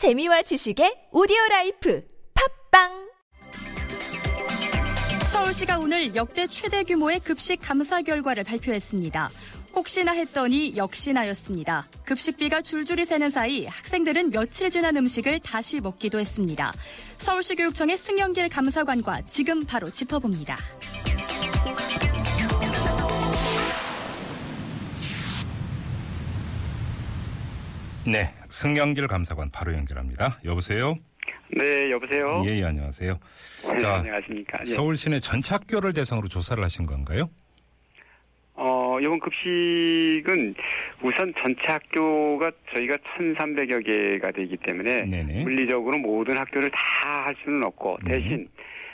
재미와 지식의 오디오 life 팟빵 서울시가 오늘 역대 최대 규모의 급식 감사 결과를 발표했습니다. 혹시나 했더니 역시나였습니다. 급식비가 줄줄이 새는 사이 학생들은 며칠 지난 음식을 다시 먹기도 했습니다. 서울시 교육청의 승영길 감사관과 지금 바로 짚어봅니다. 네, 승영길 감사관 바로 연결합니다. 여보세요? 네, 여보세요. 예, 예, 안녕하세요. 네, 자, 안녕하십니까. 예. 서울 시내 전체 학교를 대상으로 조사를 하신 건가요? 어, 이번 급식은 우선 전체 학교가 저희가 1,300여 개가 되기 때문에 네네. 물리적으로 모든 학교를 다 할 수는 없고 네. 대신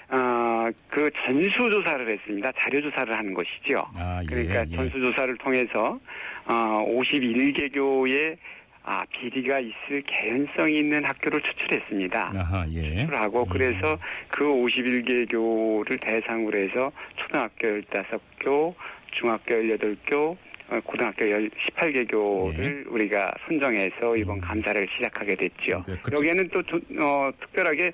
어, 그 전수 조사를 했습니다. 자료 조사를 하는 것이죠. 아, 예, 그러니까 예. 전수 조사를 통해서 어, 51개 교에 아, 비리가 있을 개연성이 있는 학교를 추출했습니다. 아하, 예. 하고 음. 그래서 그 51개 교를 대상으로 해서 초등학교 15교, 중학교 18교, 어, 고등학교 18개 교를 우리가 선정해서 이번 감사를 시작하게 됐죠. 네, 그쵸. 여기에는 또 조- 어, 특별하게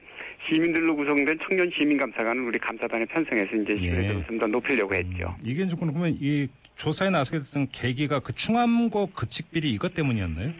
시민들로 구성된 청년 시민 감사관을 우리 감사단에 편성해서 이제 예. 신뢰도를 좀더 높이려고 했죠. 이게 조금 그러면 이 조사에 나서게 됐던 계기가 그 충암고 급식비리 이것 때문이었나요?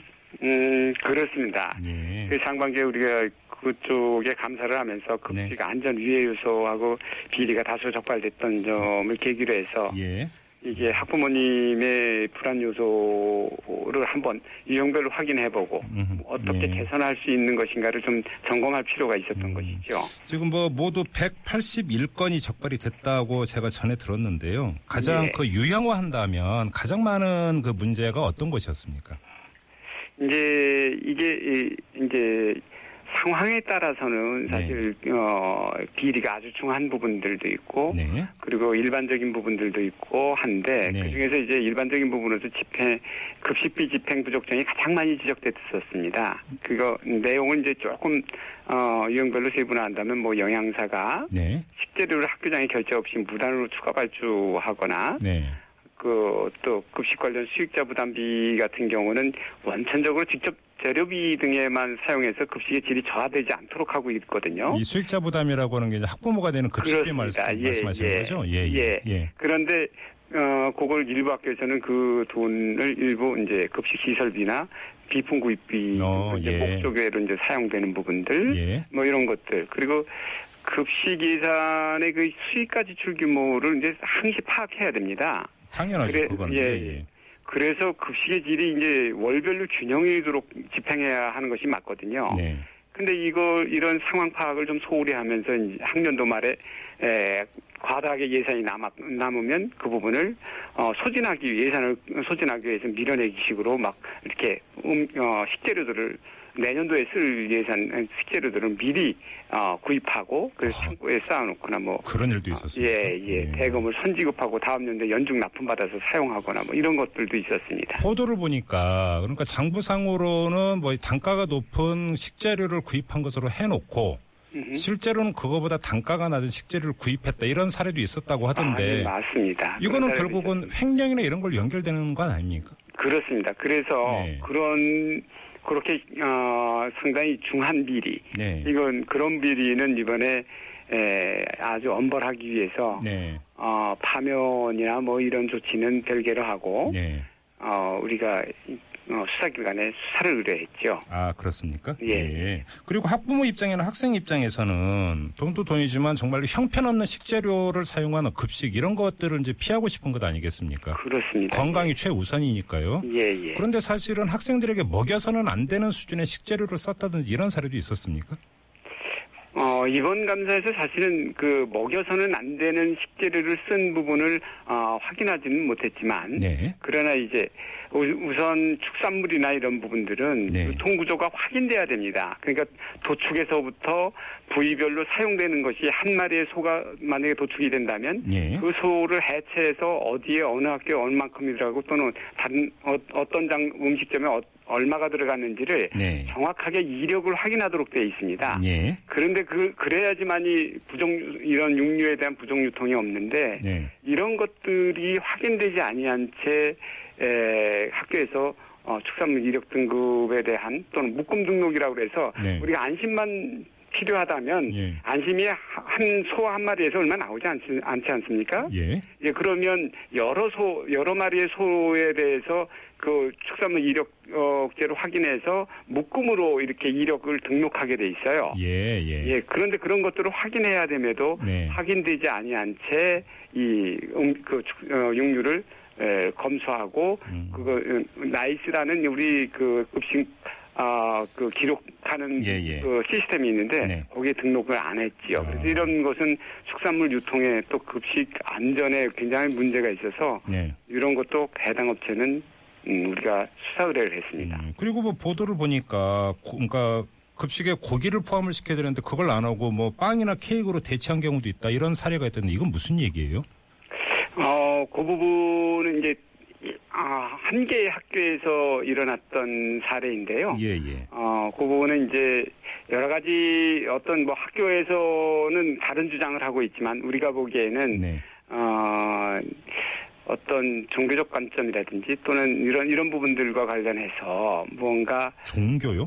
음, 그렇습니다. 예. 그 상반기에 우리가 그쪽에 감사를 하면서 네. 급식 안전 위해 요소하고 비리가 다소 적발됐던 점을 계기로 해서 예. 이게 학부모님의 불안 요소를 한번 유형별로 확인해보고 음, 어떻게 예. 개선할 수 있는 것인가를 좀 점검할 필요가 있었던 음. 것이죠. 지금 뭐 모두 181건이 적발이 됐다고 제가 전에 들었는데요. 가장 네. 그 유형화한다면 가장 많은 그 문제가 어떤 것이었습니까? 이제 이게 이- 이제 상황에 따라서는 네. 사실 어 비리가 아주 중한 부분들도 있고 네. 그리고 일반적인 부분들도 있고 한데 네. 그중에서 이제 일반적인 부분에서 집행 급식비 집행 부족점이 가장 많이 지적됐었습니다. 그거 내용을 이제 조금 어 유형별로 세분화한다면 뭐 영양사가 네. 식재료를 학교장에 결제 없이 무단으로 추가 발주하거나 네. 그 또 급식 관련 수익자 부담비 같은 경우는 원천적으로 직접 재료비 등에만 사용해서 급식의 질이 저하되지 않도록 하고 있거든요. 이 수익자 부담이라고 하는 게 학부모가 되는 급식비 말, 그렇습니다. 예, 말씀하시는 예. 거죠? 예, 예. 예. 그런데 어 그걸 일부 학교에서는 그 돈을 일부 이제 급식 시설비나 비품 구입비 어, 이제 예. 목적외로 이제 사용되는 부분들 예. 뭐 이런 것들 그리고 급식 예산의 그 수익가 지출 규모를 이제 항시 파악해야 됩니다. 당연하죠. 그래, 그건. 예, 예, 예. 그래서 급식의 질이 이제 월별로 균형이 있도록 집행해야 하는 것이 맞거든요. 네. 근데 이거 이런 상황 파악을 좀 소홀히 하면서 학년도 말에 에, 과다하게 예산이 남아, 남으면 그 부분을 어, 소진하기 위해 예산을 소진하기 위해서 밀어내기 식으로 막 이렇게 음, 어, 식재료들을 내년도에 쓸 예산 식재료들은 미리 어, 구입하고 그래서 아. 창고에 쌓아놓거나 뭐 그런 일도 있었습니다. 예, 예. 대금을 선지급하고 다음 연도에 연중 납품받아서 사용하거나 뭐 이런 것들도 있었습니다. 보도를 보니까 그러니까 장부상으로는 뭐 단가가 높은 식재료를 구입한 것으로 해놓고. 실제로는 그거보다 단가가 낮은 식재료를 구입했다 이런 사례도 있었다고 아, 하던데 네, 맞습니다. 이거는 결국은 횡령이나 이런 걸 연결되는 건 아닙니까? 그렇습니다. 그래서 네. 그런 그렇게 어, 상당히 중한 비리 네. 이건 그런 비리는 이번에 에, 아주 엄벌하기 위해서 네. 어, 파면이나 뭐 이런 조치는 별개로 하고 네. 어, 우리가 어, 수사기관에 수사를 의뢰했죠. 아 그렇습니까? 예. 그리고 학부모 입장이나 학생 입장에서는 돈도 돈이지만 정말로 형편없는 식재료를 사용하는 급식 이런 것들을 이제 피하고 싶은 것 아니겠습니까? 그렇습니다. 건강이 최우선이니까요. 예, 예. 그런데 사실은 학생들에게 먹여서는 안 되는 수준의 식재료를 썼다든지 이런 사례도 있었습니까? 어, 이번 감사에서 사실은 그 먹여서는 안 되는 식재료를 쓴 부분을 어, 확인하지는 못했지만 네. 그러나 이제 우- 우선 축산물이나 이런 부분들은 네. 유통 구조가 확인돼야 됩니다. 그러니까 도축에서부터 부위별로 사용되는 것이 한 마리의 소가 만약에 도축이 된다면 예. 그 소를 해체해서 어디에 어느 학교에 얼만큼이라고 또는 다른 어, 떤 장 음식점에 어- 얼마가 들어갔는지를 네. 정확하게 이력을 확인하도록 되어 있습니다. 예. 그런데 그 그래야지만이 부정 이런 육류에 대한 부정 유통이 없는데 네. 이런 것들이 확인되지 아니한 채 에, 학교에서 어, 축산물 이력 등급에 대한 또는 묶음 등록이라고 그래서 네. 우리가 안심만 필요하다면 예. 안심이 한 소 한 마리에서 얼마 나오지 않지, 않지 않습니까? 예. 예, 그러면 여러 소, 여러 마리의 소에 대해서 그 축산물 이력제로 확인해서 묶음으로 이렇게 이력을 등록하게 돼 있어요. 예, 예. 예, 그런데 그런 것들을 확인해야 됨에도 네. 확인되지 아니한 채 이 음, 그 축- 어, 육류를 에, 검수하고 음. 그거 음, 나이스라는 우리 그 급식 아그 기록하는 예, 예. 그 시스템이 있는데 네. 거기에 등록을 안 했지요. 아. 그래서 이런 것은 축산물 유통에 또 급식 안전에 굉장히 문제가 있어서 네. 이런 것도 해당 업체는 음, 우리가 수사 의뢰를 했습니다. 음, 그리고 뭐 보도를 보니까 고- 그러니까 급식에 고기를 포함을 시켜야 되는데 그걸 안 하고 뭐 빵이나 케이크로 대체한 경우도 있다 이런 사례가 있던데 이건 무슨 얘기예요? 어, 그 부분은 이제 이- 아, 한 개의 학교에서 일어났던 사례인데요. 예, 예. 어, 그 부분은 이제 여러 가지 어떤 뭐 학교에서는 다른 주장을 하고 있지만 우리가 보기에는 네. 어, 어떤 종교적 관점이라든지 또는 이런 이런 부분들과 관련해서 무언가 종교요?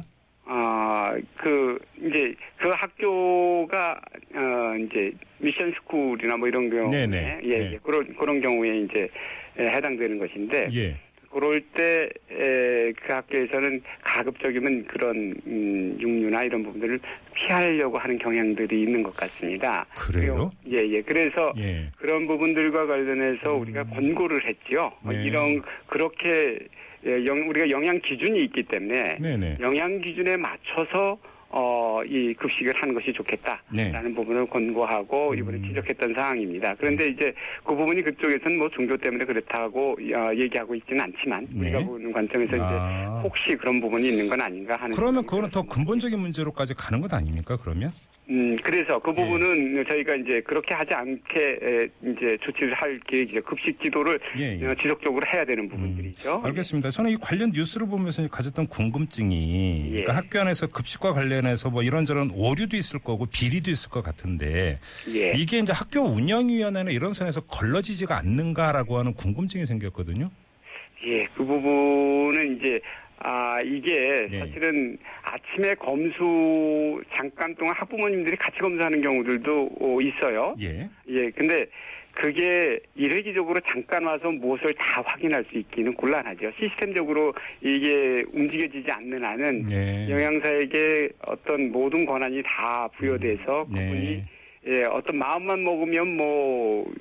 아, 그, 이제, 그 학교가, 어, 이제, 미션 스쿨이나 뭐 이런 경우에, 네네. 예, 네. 예, 그런, 그런 경우에 이제, 에, 해당되는 것인데, 예. 그럴 때, 에, 그 학교에서는 가급적이면 그런, 음, 육류나 이런 부분들을 피하려고 하는 경향들이 있는 것 같습니다. 그래요? 예, 예. 그래서, 예. 그런 부분들과 관련해서 우리가 권고를 했지요. 어, 네. 이런, 그렇게, 예, 영, 우리가 영양 기준이 있기 때문에, 네네. 영양 기준에 맞춰서 어, 이 급식을 하는 것이 좋겠다라는 네. 부분을 권고하고 이번에 음. 지적했던 사항입니다. 그런데 이제 그 부분이 그쪽에서는 뭐 종교 때문에 그렇다고 어, 얘기하고 있지는 않지만 네. 우리가 보는 관점에서 아. 이제 혹시 그런 부분이 있는 건 아닌가 하는. 그러면 그거는 더. 근본적인 문제로까지 가는 것 아닙니까? 그러면? 음, 그래서 예. 그 부분은 저희가 이제 그렇게 하지 않게 에, 이제 조치를 할 계획이죠. 급식 지도를 예, 예. 어, 지속적으로 해야 되는 부분들이죠. 알겠습니다. 저는 이 관련 뉴스를 보면서 가졌던 궁금증이 예. 그러니까 학교 안에서 급식과 관련해서 뭐 이런저런 오류도 있을 거고 비리도 있을 것 같은데 예. 이게 이제 학교 운영위원회는 이런 선에서 걸러지지가 않는가라고 하는 궁금증이 생겼거든요. 예, 그 부분은 이제 아 이게 네. 사실은 아침에 검수 잠깐 동안 학부모님들이 같이 검사하는 경우들도 어, 있어요. 예. 예, 근데 그게 일회기적으로 잠깐 와서 무엇을 다 확인할 수 있기는 곤란하죠. 시스템적으로 이게 움직여지지 않는 한은 네. 영양사에게 어떤 모든 권한이 다 부여돼서 네. 그분이 예, 어떤 마음만 먹으면 뭐,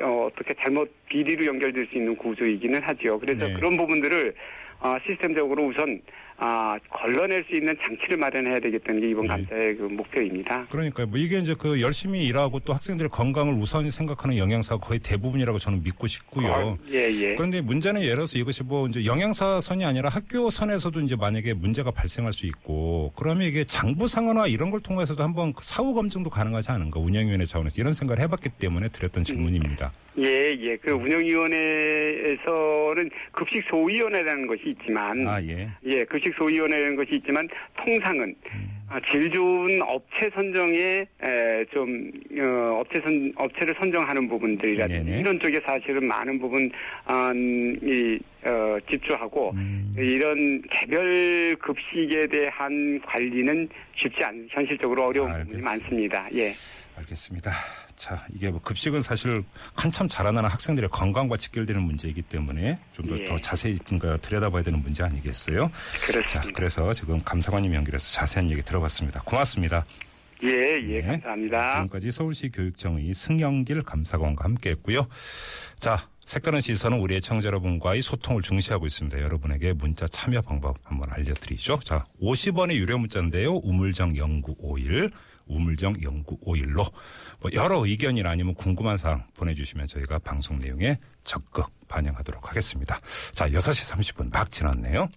어, 어떻게 잘못 비리로 연결될 수 있는 구조이기는 하죠. 그래서 네. 그런 부분들을, 어, 시스템적으로 우선, 아, 걸러낼 수 있는 장치를 마련해야 되겠다는 게 이번 네. 감사의 그 목표입니다. 그러니까 뭐 이게 이제 그 열심히 일하고 또 학생들의 건강을 우선히 생각하는 영양사가 거의 대부분이라고 저는 믿고 싶고요. 어, 예, 예. 그런데 문제는 예를 들어서 이것이 뭐 이제 영양사 선이 아니라 학교 선에서도 이제 만약에 문제가 발생할 수 있고 그러면 이게 장부 상환화 이런 걸 통해서도 한번 그 사후 검증도 가능하지 않은가 운영위원회 차원에서 이런 생각을 해봤기 때문에 드렸던 질문입니다. 예, 예. 그 운영위원회에서는 급식 소위원회라는 것이 있지만, 아 예. 예, 급식 소위원회라는 것이 있지만 통상은 아, 질 좋은 업체 선정에 에, 좀 어, 업체 선 업체를 선정하는 부분들이라든지 네네. 이런 쪽에 사실은 많은 부분 아, 음, 이 어, 집중하고 음. 이런 개별 급식에 대한 관리는 쉽지 않 현실적으로 어려운 부분이 알겠습니다. 많습니다. 예. 알겠습니다. 자, 이게 뭐 급식은 사실 한참 자라나는 학생들의 건강과 직결되는 문제이기 때문에 좀더 예. 더 자세히 들여다봐야 되는 문제 아니겠어요? 자, 그렇습니다. 그래서 지금 감사관님 연결해서 자세한 얘기 들어 봤습니다. 고맙습니다. 예, 예, 네. 감사합니다. 지금까지 서울시 교육청의 승영길 감사관과 함께했고요. 자, 색다른 시선은 우리 애청자 여러분과의 소통을 중시하고 있습니다. 여러분에게 문자 참여 방법 한번 알려드리죠. 자, 50원의 유료 문자인데요. 우물정 0951, 우물정 0951로 뭐 여러 의견이나 아니면 궁금한 사항 보내주시면 저희가 방송 내용에 적극 반영하도록 하겠습니다. 자, 6시 30분 막 지났네요.